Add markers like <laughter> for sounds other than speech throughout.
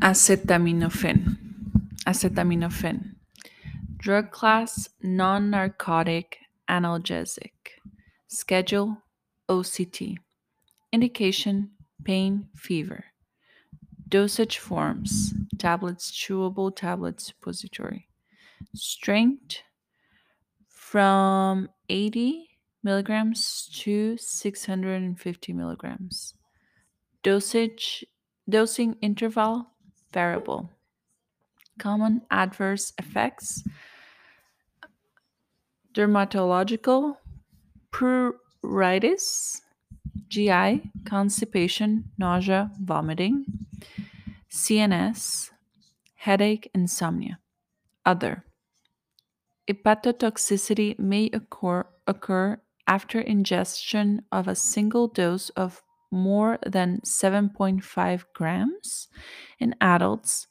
Acetaminophen. Acetaminophen. Drug class non narcotic analgesic. Schedule OCT. Indication pain, fever. Dosage forms tablets, chewable tablets, suppository. Strength from 80 milligrams to 650 milligrams. Dosage dosing interval variable. Common adverse effects dermatological pruritus, GI, constipation, nausea, vomiting, CNS, headache, insomnia. Other. Hepatotoxicity may occur, occur after ingestion of a single dose of more than 7.5 grams in adults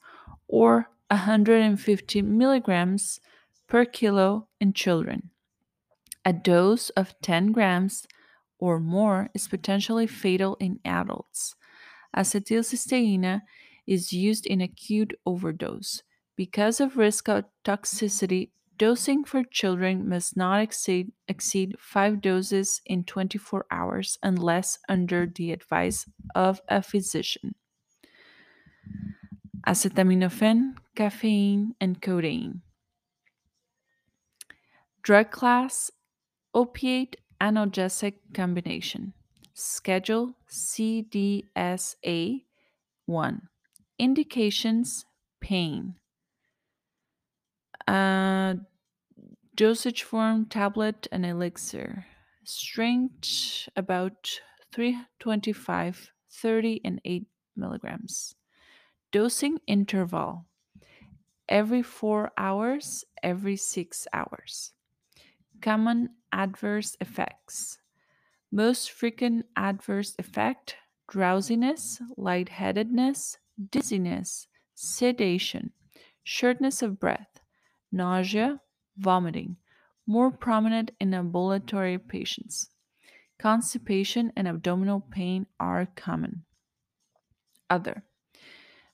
or 150 milligrams per kilo in children. A dose of 10 grams or more is potentially fatal in adults. Acetylcysteine is used in acute overdose. Because of risk of toxicity, dosing for children must not exceed, exceed 5 doses in 24 hours unless under the advice of a physician. Acetaminophen, caffeine, and codeine. Drug class opiate analgesic combination. Schedule CDSA 1. Indications pain. Uh, dosage form tablet and elixir. Strength about 325, 30, and 8 milligrams. Dosing interval every 4 hours, every 6 hours. Common adverse effects. Most frequent adverse effect drowsiness, lightheadedness, dizziness, sedation, shortness of breath, nausea, vomiting, more prominent in ambulatory patients. Constipation and abdominal pain are common. Other.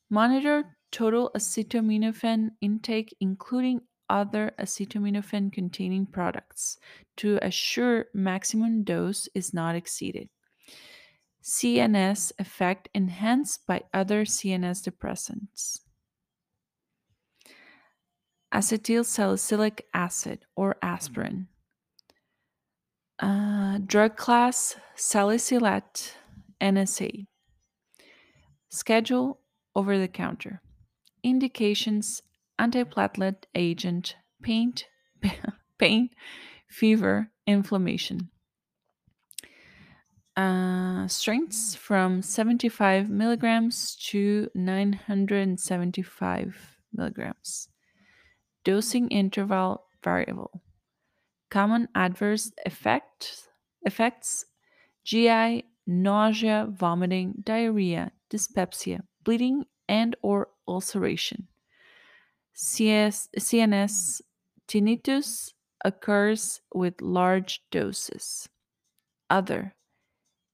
Monitor total acetaminophen intake, including other acetaminophen containing products, to assure maximum dose is not exceeded. CNS effect enhanced by other CNS depressants. Acetyl salicylic acid or aspirin. Uh, drug class salicylate NSA. Schedule over the counter. Indications antiplatelet agent, pain, <laughs> pain, fever, inflammation. Uh, strengths from 75 milligrams to 975 milligrams. Dosing interval variable. Common adverse effects, effects GI, nausea, vomiting, diarrhea, dyspepsia, bleeding and or ulceration. CS, CNS tinnitus occurs with large doses. Other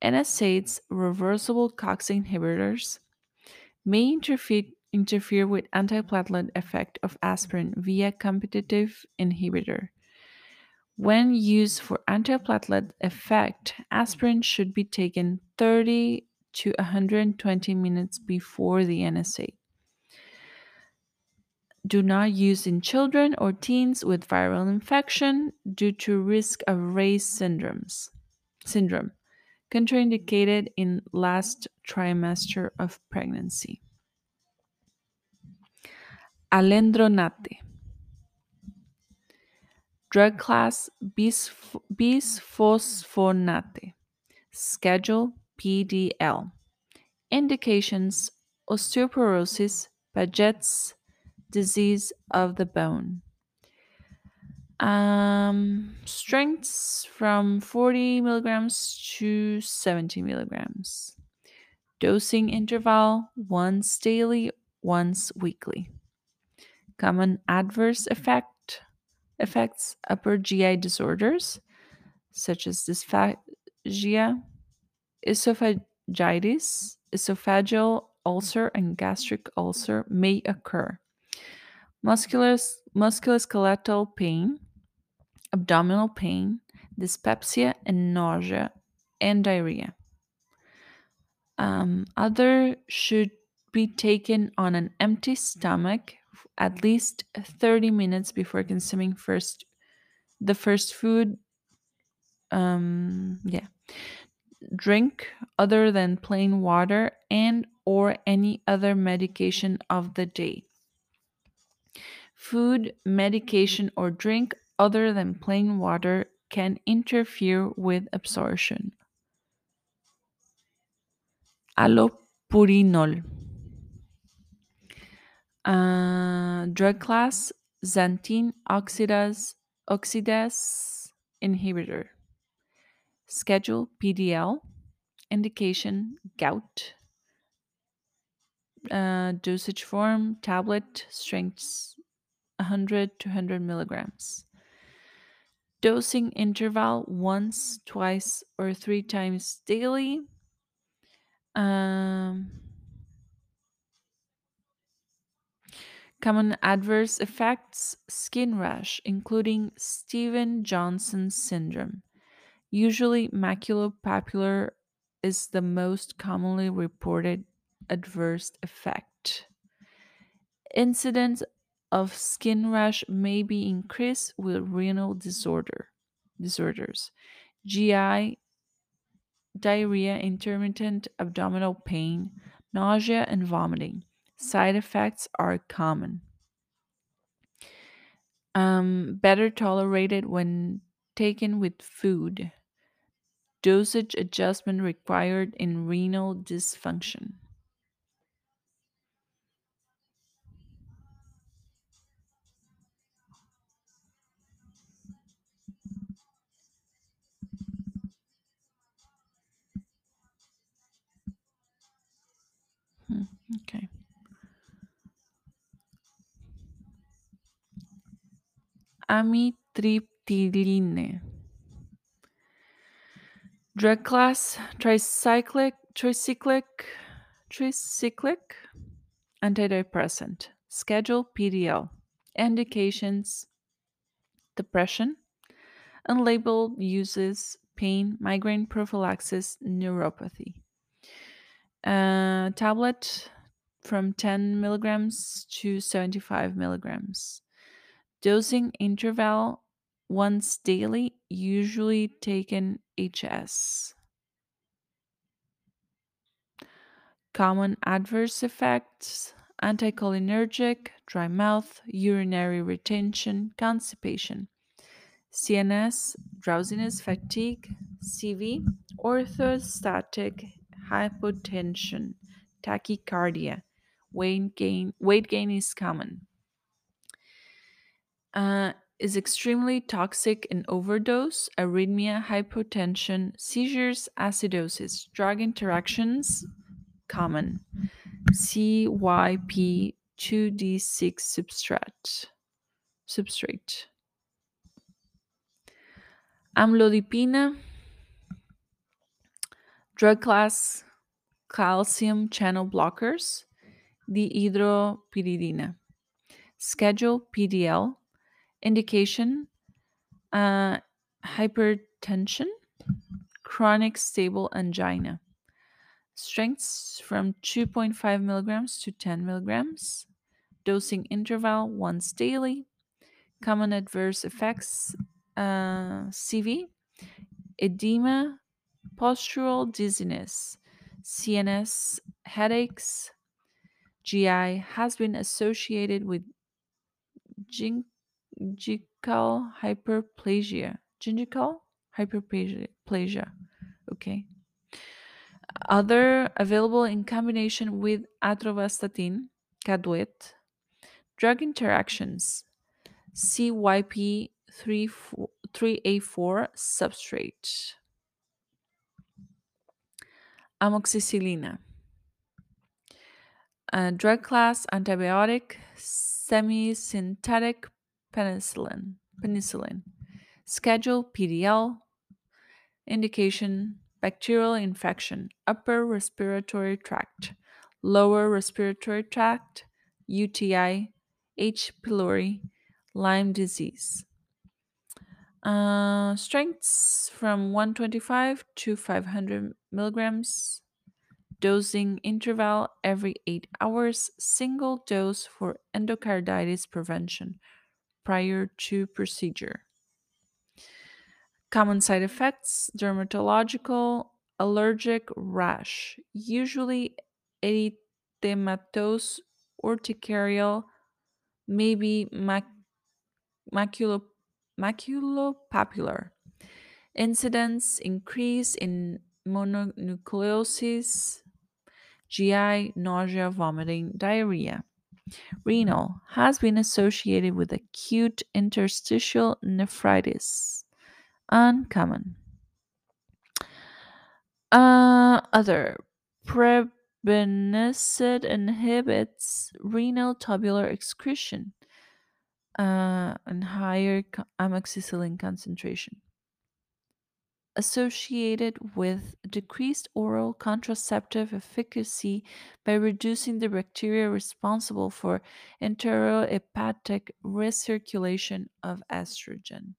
NSAIDs, reversible COX inhibitors, may interfere, interfere with antiplatelet effect of aspirin via competitive inhibitor. When used for antiplatelet effect, aspirin should be taken 30 to 120 minutes before the NSA. Do not use in children or teens with viral infection due to risk of Reye's syndromes, syndrome, contraindicated in last trimester of pregnancy. Alendronate. Drug class bisf- bisphosphonate. Schedule PDL. Indications osteoporosis, Paget's disease of the bone. Um, strengths from 40 milligrams to 70 milligrams. Dosing interval once daily, once weekly. Common adverse effect effects upper GI disorders such as dysphagia, esophagitis, esophageal ulcer and gastric ulcer may occur. Musculus, musculoskeletal pain, abdominal pain, dyspepsia, and nausea and diarrhea. Um, other should be taken on an empty stomach at least 30 minutes before consuming first the first food. Um yeah. Drink other than plain water and or any other medication of the day. Food medication or drink other than plain water can interfere with absorption. Allopurinol uh, drug class xanthine oxidase oxidase inhibitor. Schedule pdl indication gout. Uh, dosage form tablet strengths 100 to 100 milligrams. Dosing interval once twice or three times daily. Um, common adverse effects skin rash including steven johnson syndrome usually maculopapular is the most commonly reported adverse effect. Incidence of skin rash may be increased with renal disorder, disorders, GI, diarrhea, intermittent abdominal pain, nausea, and vomiting. Side effects are common. Um, better tolerated when taken with food. Dosage adjustment required in renal dysfunction. Hmm, Okay. Amitriptyline. Drug class tricyclic, tricyclic, tricyclic antidepressant. Schedule PDL. Indications depression, unlabeled uses, pain, migraine prophylaxis, neuropathy. Uh, tablet from 10 milligrams to 75 milligrams. Dosing interval once daily, usually taken HS. Common adverse effects anticholinergic, dry mouth, urinary retention, constipation, CNS, drowsiness, fatigue, CV, orthostatic hypotension, tachycardia. Weight gain, weight gain is common. Uh, is extremely toxic in overdose, arrhythmia, hypotension, seizures, acidosis, drug interactions, common. CYP2D6 substrate. Substrate. Amlodipina, drug class, calcium channel blockers, dihydropyridina. Schedule PDL, indication uh, hypertension, chronic stable angina. Strengths from 2.5 milligrams to 10 milligrams. Dosing interval once daily. Common adverse effects uh, CV, edema, postural dizziness, CNS headaches. GI has been associated with gin- gingival hyperplasia. Gingival hyperplasia. Okay. Other available in combination with atorvastatin, Caduet. Drug interactions. CYP3A4 substrate. Amoxicillina. A drug class antibiotic, semi-synthetic penicillin. Penicillin. Schedule PDL. Indication bacterial infection, upper respiratory tract, lower respiratory tract, UTI, H. pylori, Lyme disease. Uh, strengths from 125 to 500 milligrams. Dosing interval every 8 hours. Single dose for endocarditis prevention prior to procedure. Common side effects dermatological, allergic rash, usually erythematous urticarial, maybe mac- maculo- maculopapular. Incidence increase in mononucleosis, GI, nausea, vomiting, diarrhea. Renal has been associated with acute interstitial nephritis. Uncommon. Uh, other probenecid inhibits renal tubular excretion uh, and higher amoxicillin concentration. Associated with decreased oral contraceptive efficacy by reducing the bacteria responsible for enterohepatic recirculation of estrogen.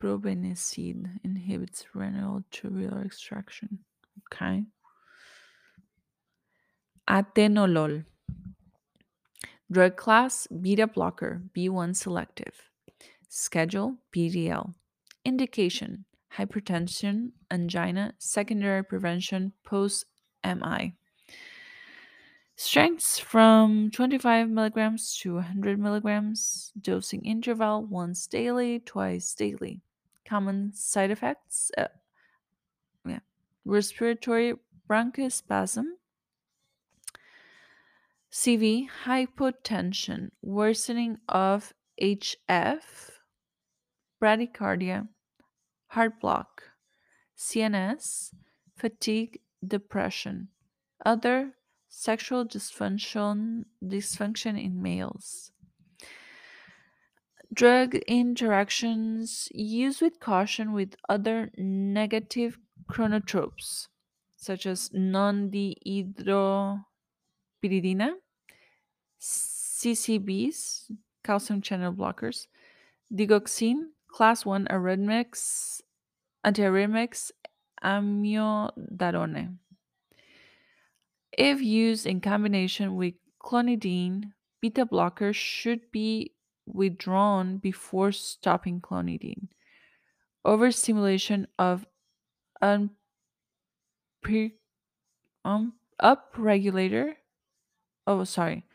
Probenecid inhibits renal tubular extraction. Okay. Atenolol. Drug class beta blocker, B1 selective. Schedule PDL. Indication hypertension, angina, secondary prevention, post MI. Strengths from 25 milligrams to 100 milligrams. Dosing interval once daily, twice daily. Common side effects uh, yeah. respiratory bronchospasm, CV, hypotension, worsening of HF, bradycardia, heart block, CNS, fatigue, depression, other sexual dysfunction, dysfunction in males. Drug interactions used with caution with other negative chronotropes, such as non dihydropyridina, CCBs, calcium channel blockers, digoxin, class 1 arrhythmics, antiarrhythmics, amiodarone. If used in combination with clonidine, beta blockers should be withdrawn before stopping clonidine. Overstimulation of un- pre- um, upregulator. Oh, sorry.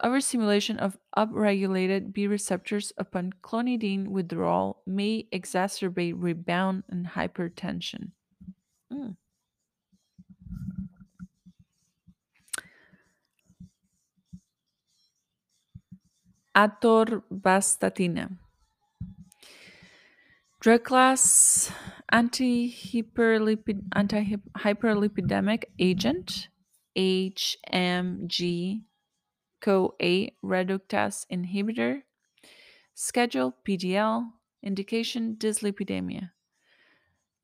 Overstimulation of upregulated B receptors upon clonidine withdrawal may exacerbate rebound and hypertension. Mm. Atorvastatina. Drug class anti-hyperlipid anti-hyperlipidemic agent HMG CoA reductase inhibitor. Schedule PDL indication dyslipidemia.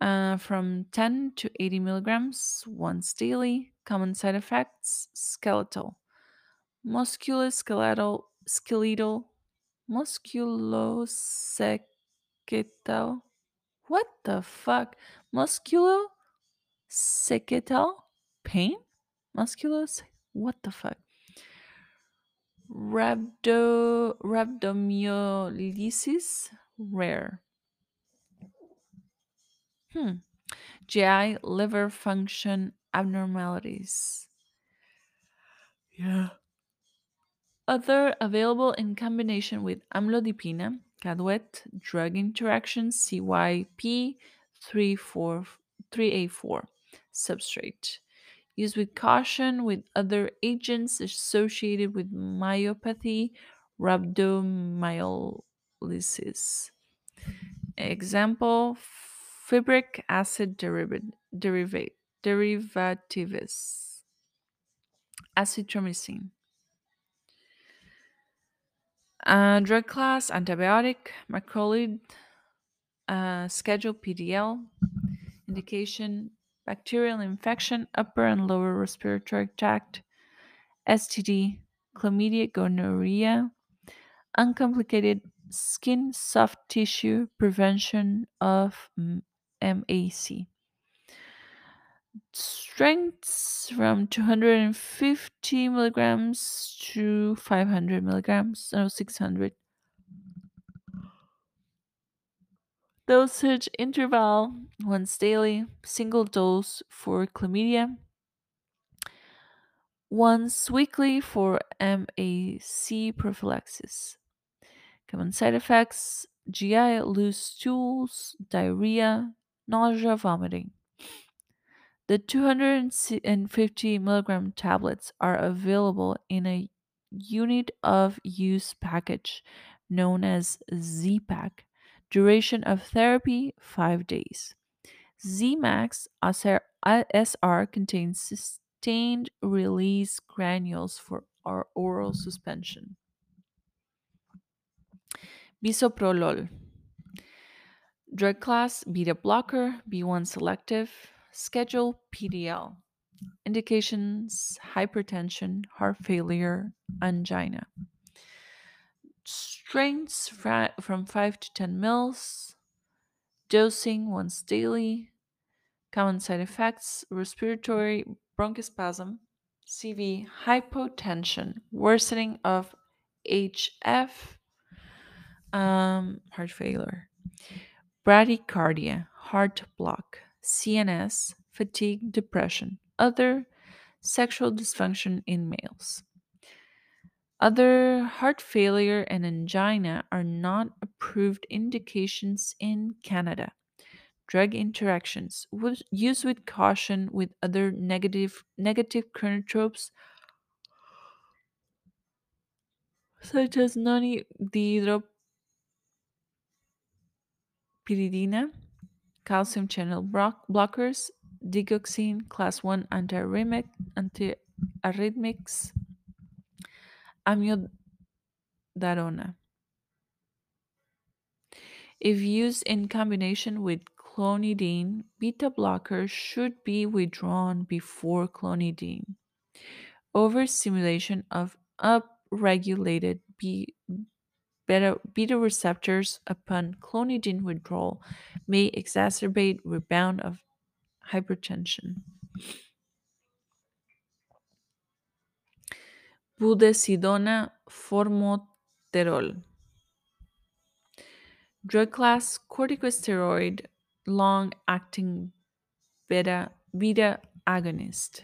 Uh, from 10 to 80 milligrams once daily. Common side effects skeletal, musculoskeletal, skeletal, musculoskeletal. What the fuck? Musculoskeletal pain? Musculos? What the fuck? Rhabdo, rhabdomyolysis rare. Hmm. GI liver function abnormalities. Yeah. Other available in combination with amlodipina, Caduet, drug interactions, CYP 3A4 substrate. Used with caution with other agents associated with myopathy, rhabdomyolysis. Example fibric acid derivate, derivatives. Azithromycin. Uh, drug class antibiotic, macrolide, uh, schedule PDL, indication bacterial infection, upper and lower respiratory tract, STD, chlamydia, gonorrhea, uncomplicated skin, soft tissue, prevention of MAC. Strengths from 250 milligrams to 500 milligrams, no, 600. Dosage interval once daily, single dose for chlamydia, once weekly for MAC prophylaxis. Common side effects GI, loose stools, diarrhea, nausea, vomiting. The 250 milligram tablets are available in a unit of use package known as Z-Pak. Duration of therapy 5 days. Zmax SR contains sustained release granules for oral suspension. Bisoprolol. Drug class beta blocker, B1 selective, schedule PDL. Indications hypertension, heart failure, angina. Strengths from 5 to 10 mils. Dosing once daily. Common side effects respiratory bronchospasm, CV, hypotension, worsening of HF, um, heart failure, bradycardia, heart block, CNS, fatigue, depression, other sexual dysfunction in males. Other heart failure and angina are not approved indications in Canada. Drug interactions use with caution with other negative negative chronotropes such as nonydihydropyridina, calcium channel block- blockers, digoxin, class 1 antiarrhythmic, antiarrhythmics, amiodarona. If used in combination with clonidine, beta blockers should be withdrawn before clonidine. Overstimulation of upregulated B- beta, beta receptors upon clonidine withdrawal may exacerbate rebound of hypertension. Budesonide formoterol. Drug class corticosteroid long acting beta beta agonist.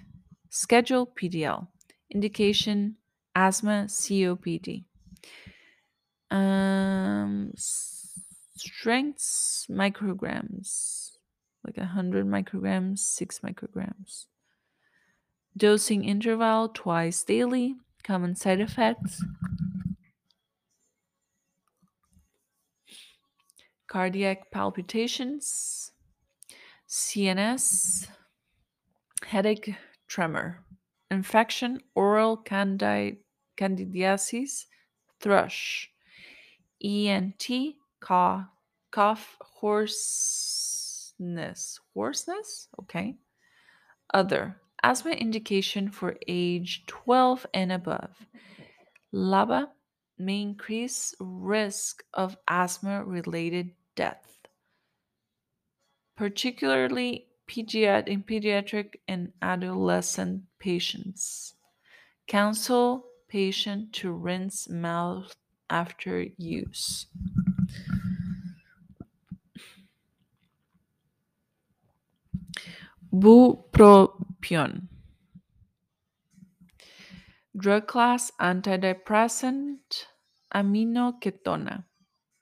Schedule PDL. Indication asthma COPD. Um, strengths micrograms, like 100 micrograms, 6 micrograms. Dosing interval twice daily. Common side effects. Cardiac palpitations, CNS, headache, tremor, infection, oral candi- candidiasis, thrush, ENT, cough, cough, hoarseness, hoarseness, okay. Other asthma indication for age 12 and above. LABA may increase risk of asthma related death, particularly pediat- in pediatric and adolescent patients. Counsel patient to rinse mouth after use. Bupropion. Drug class antidepressant aminoketona.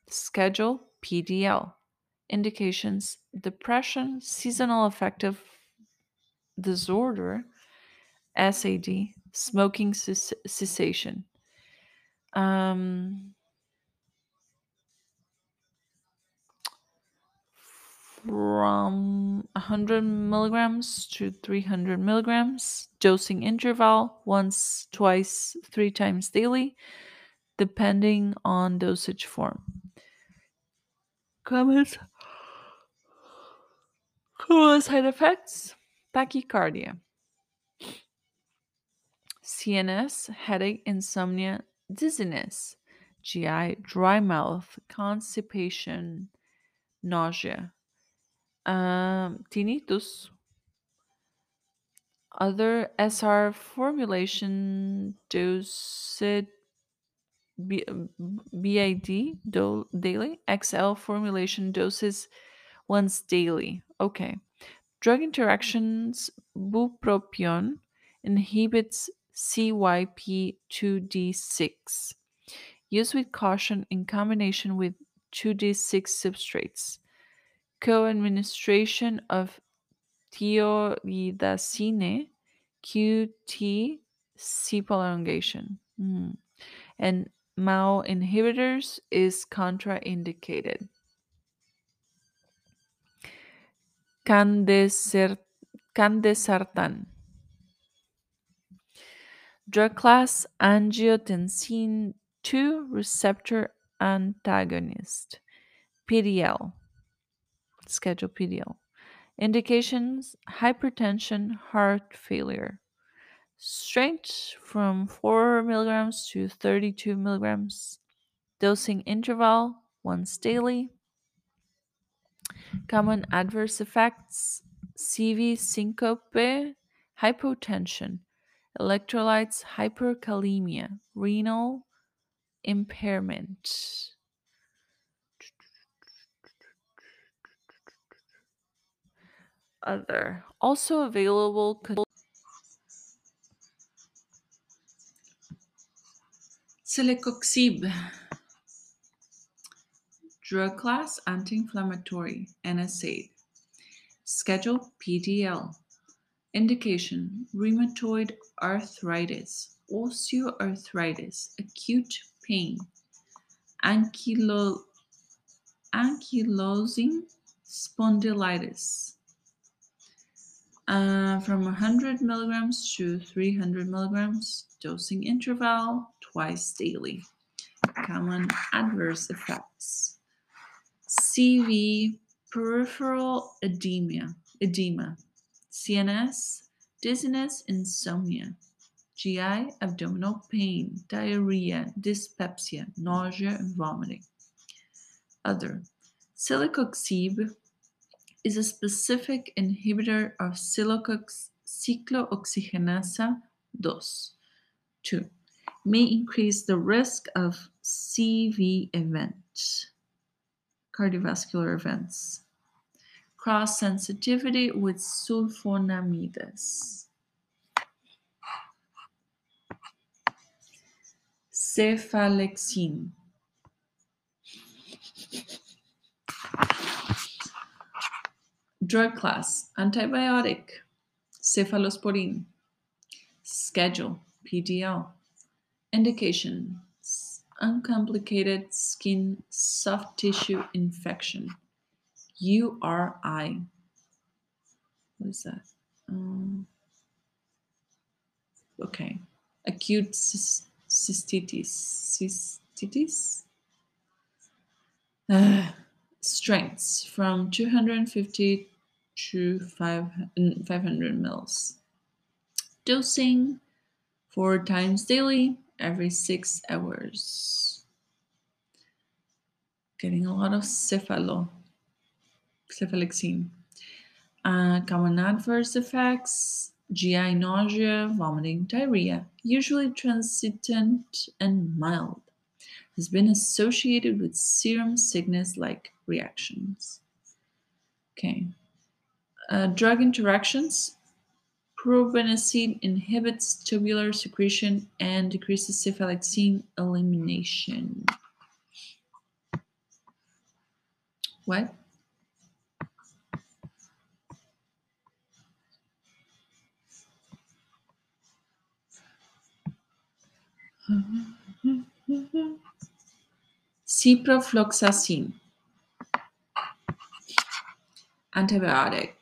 Schedule PDL. Indications depression, seasonal affective disorder, SAD, smoking cess- cessation. Um, from 100 milligrams to 300 milligrams, dosing interval once, twice, three times daily, depending on dosage form. Common, common side effects? Tachycardia, CNS, headache, insomnia, dizziness, GI, dry mouth, constipation, nausea, um, tinnitus, other SR formulation dosage B- BID do- daily, XL formulation doses once daily. Okay. Drug interactions bupropion inhibits CYP2D6. Use with caution in combination with 2D6 substrates. Co-administration of thioridazine QT C prolongation. Mm. And MAO inhibitors is contraindicated. Candeser- Candesartan. Drug class angiotensin 2 receptor antagonist. PDL. Schedule PDL. Indications hypertension, heart failure. Strength from 4 milligrams to 32 milligrams. Dosing interval once daily. Common adverse effects CV syncope, hypotension, electrolytes hyperkalemia, renal impairment. Other. Also available could Celecoxib drug class anti-inflammatory NSAID schedule PDL indication rheumatoid arthritis osteoarthritis acute pain. Ankylo- ankylosing spondylitis uh, from 100 milligrams to 300 milligrams dosing interval twice daily common adverse effects CV peripheral edema, edema, CNS, dizziness, insomnia, GI, abdominal pain, diarrhea, dyspepsia, nausea, and vomiting. Other. Celecoxib is a specific inhibitor of cycloox- cyclooxygenase 2. 2. May increase the risk of CV events cardiovascular events. Cross sensitivity with sulfonamides. Cephalexin. Drug class antibiotic. Cephalosporin. Schedule PDL. Indication uncomplicated skin soft tissue infection. URI. What is that? Um, okay. Acute cys- cystitis. Cystitis? Uh, <sighs> strengths from 250 to 500 mils. Dosing four times daily, every six hours. Getting a lot of cephalo, cephalexin. Uh, common adverse effects GI nausea, vomiting, diarrhea, usually transient and mild, has been associated with serum sickness like reactions. Okay. Uh, drug interactions Probenecid inhibits tubular secretion and decreases cephalexin elimination. What? <laughs> Ciprofloxacin. Antibiotic.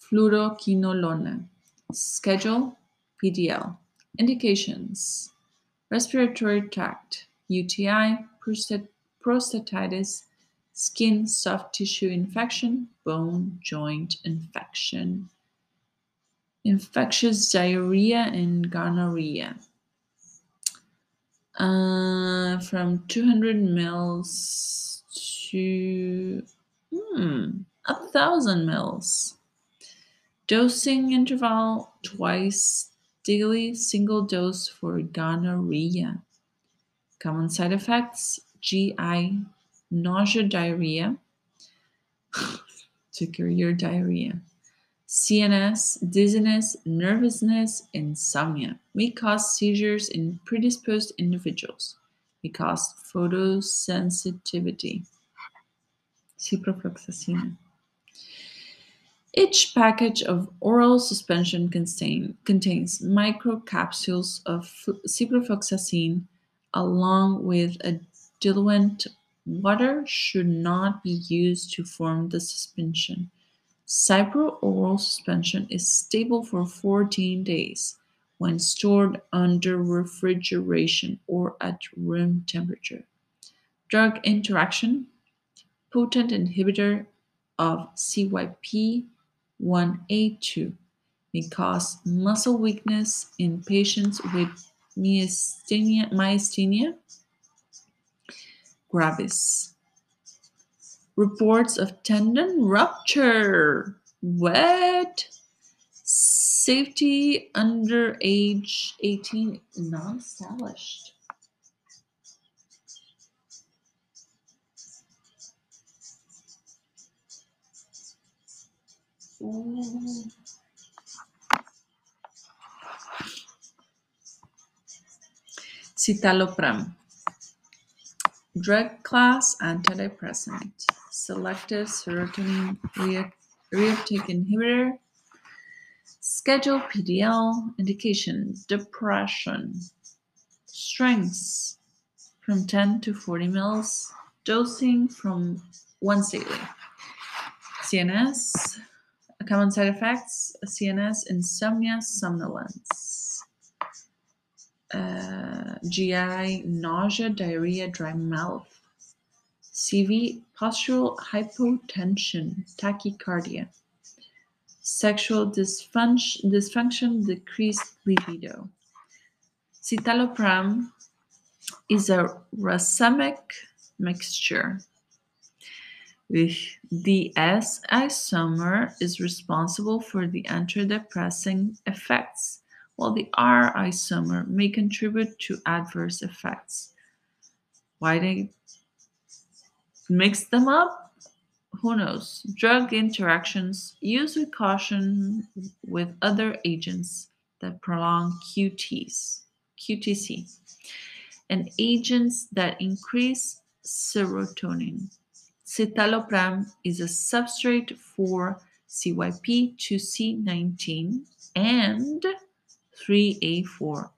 Fluoroquinolone. Schedule PDL. Indications respiratory tract, UTI, prostat- prostatitis, skin soft tissue infection, bone joint infection. infectious diarrhea and gonorrhea. Uh, from 200 mils to hmm, a thousand mils. Dosing interval twice daily, single dose for gonorrhea. Common side effects GI, nausea, diarrhea, <sighs> cure your diarrhea. CNS, dizziness, nervousness, insomnia may cause seizures in predisposed individuals, may cause photosensitivity. Ciprofloxacin. Each package of oral suspension contain, contains microcapsules of ciprofloxacin along with a diluent. Water should not be used to form the suspension. Cipro oral suspension is stable for 14 days when stored under refrigeration or at room temperature. Drug interaction potent inhibitor of CYP 1A2 may cause muscle weakness in patients with myasthenia, myasthenia gravis. Reports of tendon rupture. What? Safety under age 18 not established. Citalopram. Drug class antidepressant. Selective serotonin reuptake inhibitor. Schedule PDL. Indication depression. Strengths from 10 to 40 mils. Dosing from once daily. CNS. Common side effects CNS, insomnia, somnolence. Uh, GI, nausea, diarrhea, dry mouth. CV, postural hypotension, tachycardia. Sexual dysfunction, dysfunction decreased libido. Citalopram is a racemic mixture. The S isomer is responsible for the antidepressant effects, while the R isomer may contribute to adverse effects. Why they mix them up? Who knows? Drug interactions use with caution with other agents that prolong QTs, QTC, and agents that increase serotonin. Citalopram is a substrate for CYP2C19 and 3A4.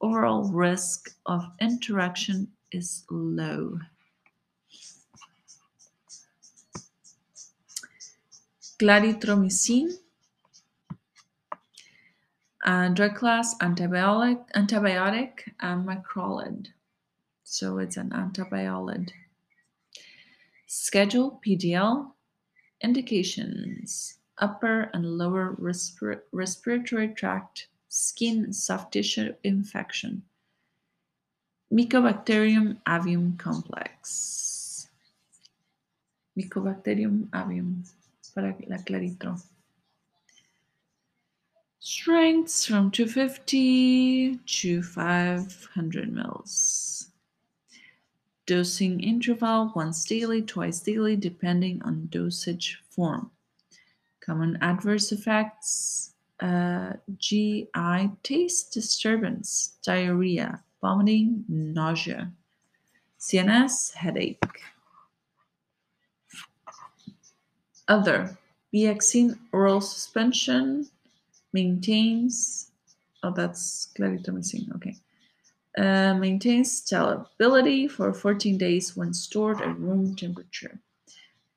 Overall risk of interaction is low. Clarithromycin, uh, drug class antibiotic, antibiotic and macrolide. So it's an antibiotic. Schedule PDL indications upper and lower respir- respiratory tract, skin, soft tissue infection. Mycobacterium avium complex. Mycobacterium avium para la. Strengths from 250 to 500 mils. Dosing interval once daily, twice daily, depending on dosage form. Common adverse effects uh, GI taste disturbance, diarrhea, vomiting, nausea, CNS headache. Other Biaxine oral suspension maintains. Oh, that's claritomycin. Okay. Uh, maintains stability for 14 days when stored at room temperature.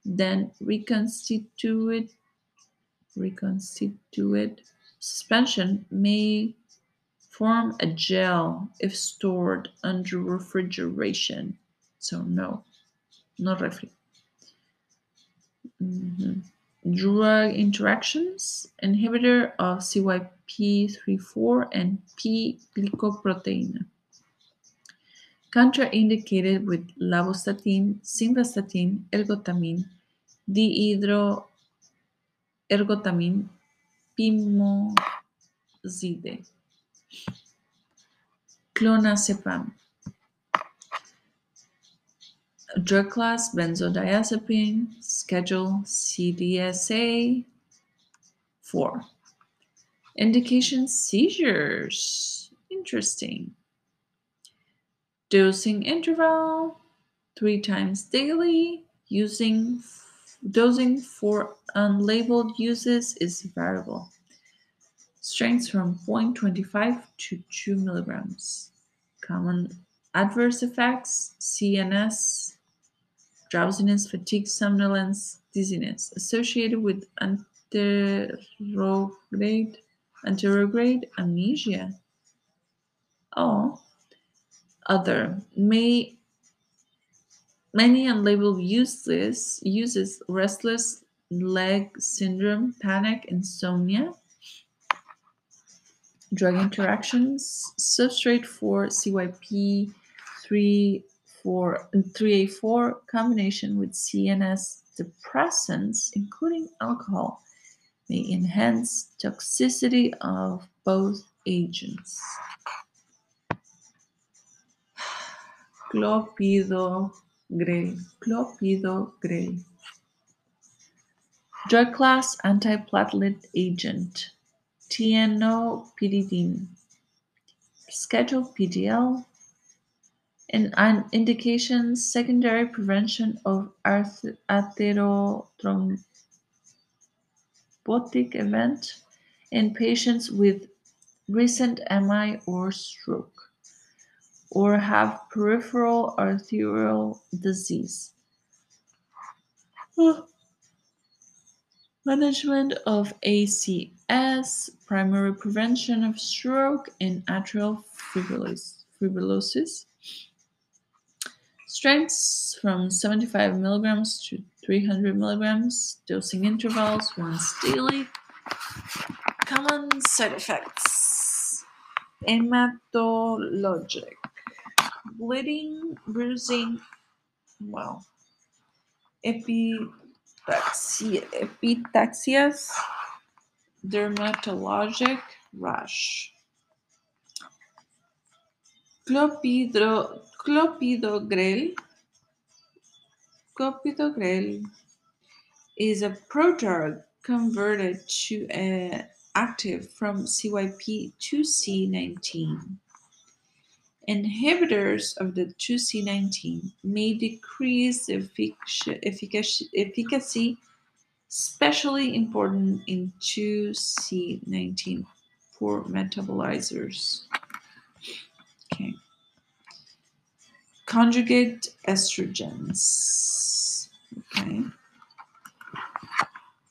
Then reconstituted reconstituted suspension may form a gel if stored under refrigeration. So no, not refri. Mhm. drug interactions, inhibitor of CYP34 and P glycoprotein. Contraindicated with lovastatin, simvastatin, ergotamine, dihydroergotamine, pimozide. Clonazepam. Drug class benzodiazepine, schedule CDSA 4. Indication seizures. Interesting. Dosing interval three times daily. Using dosing for unlabeled uses is variable. Strengths from 0.25 to 2 milligrams. Common adverse effects CNS, drowsiness, fatigue, somnolence, dizziness associated with anterograde, anterograde amnesia. Oh, other may many unlabeled uses uses restless leg syndrome, panic, insomnia, drug interactions, substrate for CYP 3 3A4 combination with CNS depressants, including alcohol, may enhance toxicity of both agents. Clopidogrel. Clopidogrel. Drug class antiplatelet agent. Tienopidine. Schedule PDL. And an indications secondary prevention of atherothrombotic event in patients with recent MI or stroke or have peripheral arterial disease. Management of ACS, primary prevention of stroke and atrial fibrosis. Strengths from 75 milligrams to 300 milligrams, dosing intervals once daily. Common side effects hematologic bleeding, bruising, well, epitaxia, epitaxias, dermatologic rash. Clopidro, clopidogrel. Clopidogrel is a prodrug converted to an active from CYP2C19. Inhibitors of the 2C19 may decrease the effic- efficacy, efficacy, especially important in 2C19 poor metabolizers. Okay. Conjugate estrogens. Okay.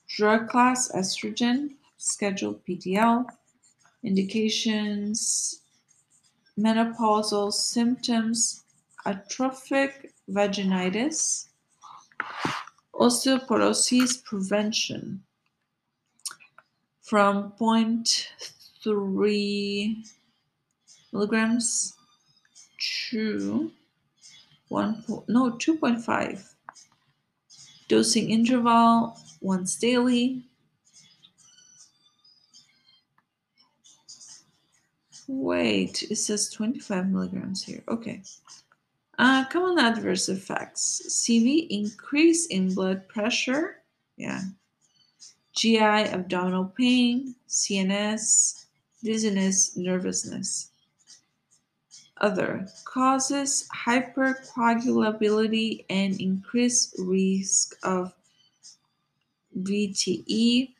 Drug class estrogen, scheduled PDL, indications menopausal symptoms, atrophic vaginitis, osteoporosis prevention. From 0.3 milligrams to 1 po- no 2.5 dosing interval once daily Wait, it says 25 milligrams here. Okay. Uh, common adverse effects CV, increase in blood pressure. Yeah. GI, abdominal pain, CNS, dizziness, nervousness. Other causes hypercoagulability and increased risk of VTE,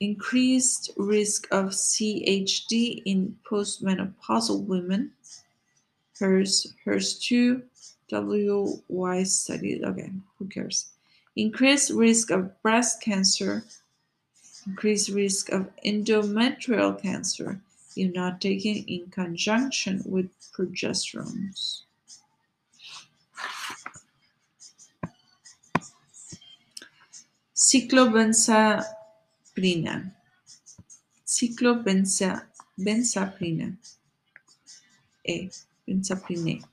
increased risk of CHD in postmenopausal women. HERS, HERS2, WY study. Okay, who cares? Increased risk of breast cancer, increased risk of endometrial cancer if not taken in conjunction with progesterones. Cyclobenzaprina. Cyclobenzaprina. A. Benzaprine.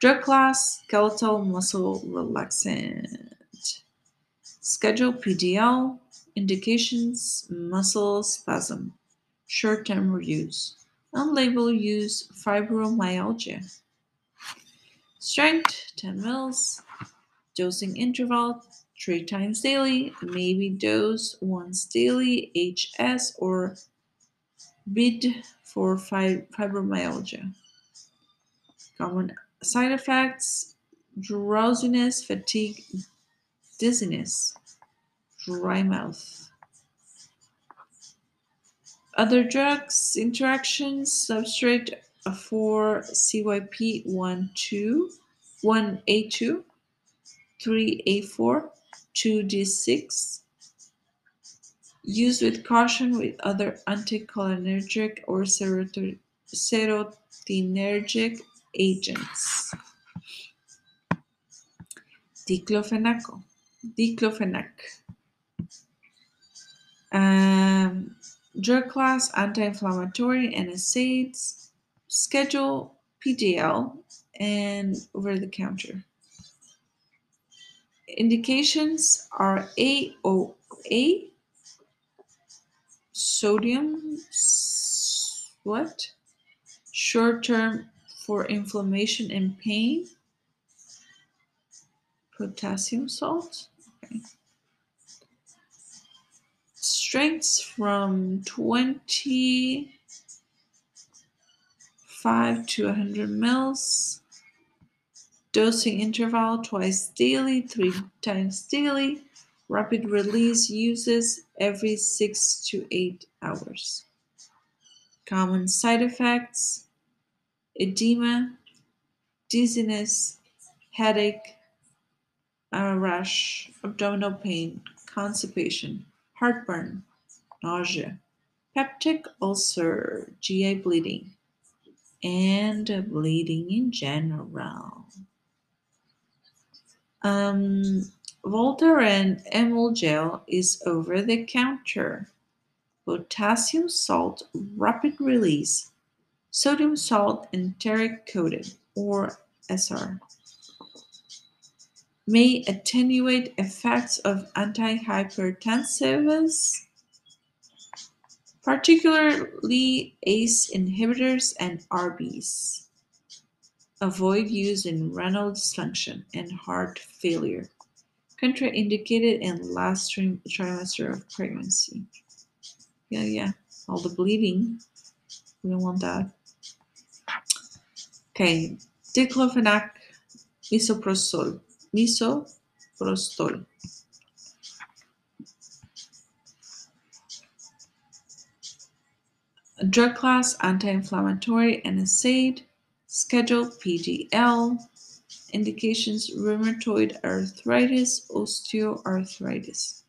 Drug class, skeletal muscle relaxant. Schedule PDL. Indications, muscle spasm. Short-term use. On-label use, fibromyalgia. Strength, 10 mils. Dosing interval, three times daily. Maybe dose once daily, HS or BID for fibromyalgia. Common side effects drowsiness, fatigue, dizziness, dry mouth. Other drugs interactions substrate for CYP12, 1A2, 3A4, 2D6. Used with caution with other anticholinergic or serotonergic agents. Diclofenaco. Diclofenac. Um, drug class anti-inflammatory NSAIDs. Schedule PDL and over the counter. Indications are AOA, sodium, what? Short term for inflammation and pain. Potassium salt. Okay. Strengths from 25 to 100 mils. Dosing interval twice daily, three times daily. Rapid release uses every six to eight hours. Common side effects edema, dizziness, headache, a rash, abdominal pain, constipation, heartburn, nausea, peptic ulcer, GI bleeding, and bleeding in general. Um, Voltaren Emulgel is over the counter. Potassium salt rapid release, sodium salt enteric coated or SR. May attenuate effects of antihypertensives, particularly ACE inhibitors and ARBs. Avoid use in renal dysfunction and heart failure. Contraindicated in last trim- trimester of pregnancy. Yeah, yeah. All the bleeding. We don't want that. Okay. Diclofenac, misoprostol. Misoprostol. Drug class anti-inflammatory and NSAID. Schedule PDL. Indications rheumatoid arthritis, osteoarthritis.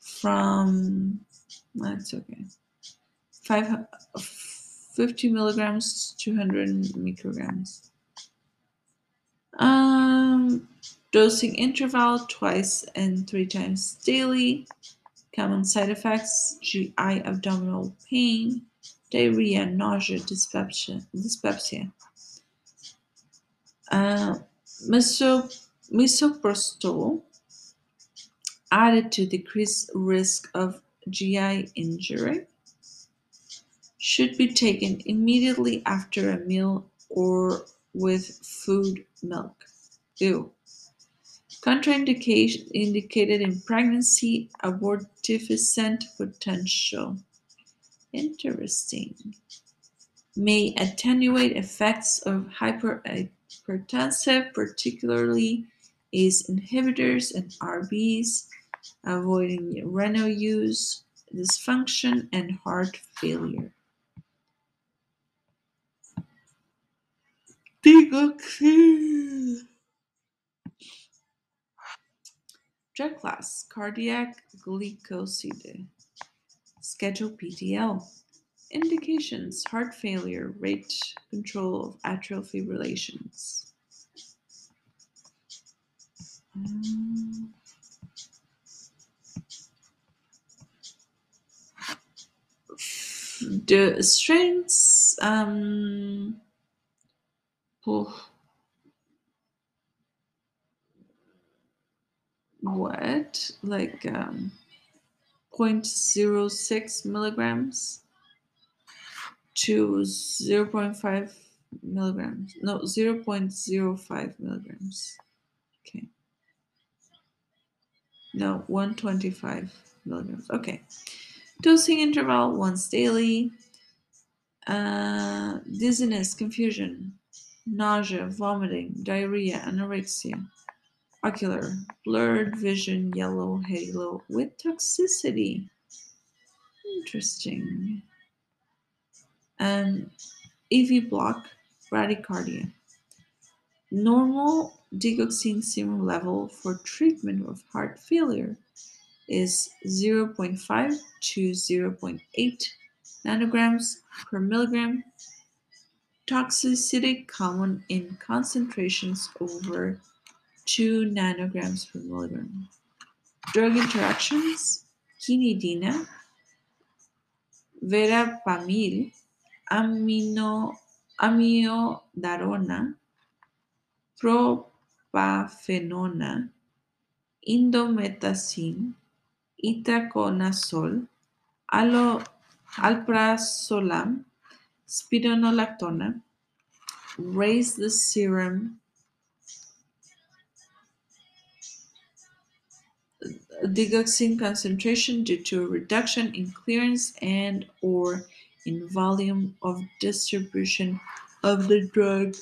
From, that's okay. Five, 50 milligrams, 200 micrograms. Um, dosing interval twice and three times daily. Common side effects GI abdominal pain, diarrhea, nausea, dyspepsia. dyspepsia. Uh, misoprostol added to decrease risk of GI injury should be taken immediately after a meal or with food milk. Ew. Contraindication indicated in pregnancy, abortifacient potential. Interesting. May attenuate effects of hypertensive, particularly ACE inhibitors and ARBs, avoiding renal use, dysfunction, and heart failure. Digoxin. Drug class cardiac glycoside. Schedule PTL. Indications heart failure, rate control of atrial fibrillations. The strengths um oh, what like um 0.06 milligrams to 0.5 milligrams. No, 0.05 milligrams. Okay. No, 125 milligrams. Okay. Dosing interval once daily. Uh, dizziness, confusion, nausea, vomiting, diarrhea, anorexia, ocular, blurred vision, yellow, halo with toxicity. Interesting. And AV block, bradycardia. Normal digoxin serum level for treatment of heart failure is 0.5 to 0.8 nanograms per milligram. Toxicity common in concentrations over 2 nanograms per milligram. Drug interactions quinidina, verapamil, amino, amiodarona, propafenona, indomethacin, itraconazole, alo, alprazolam, spironolactona, raise the serum digoxin concentration due to a reduction in clearance and or in volume of distribution of the drug.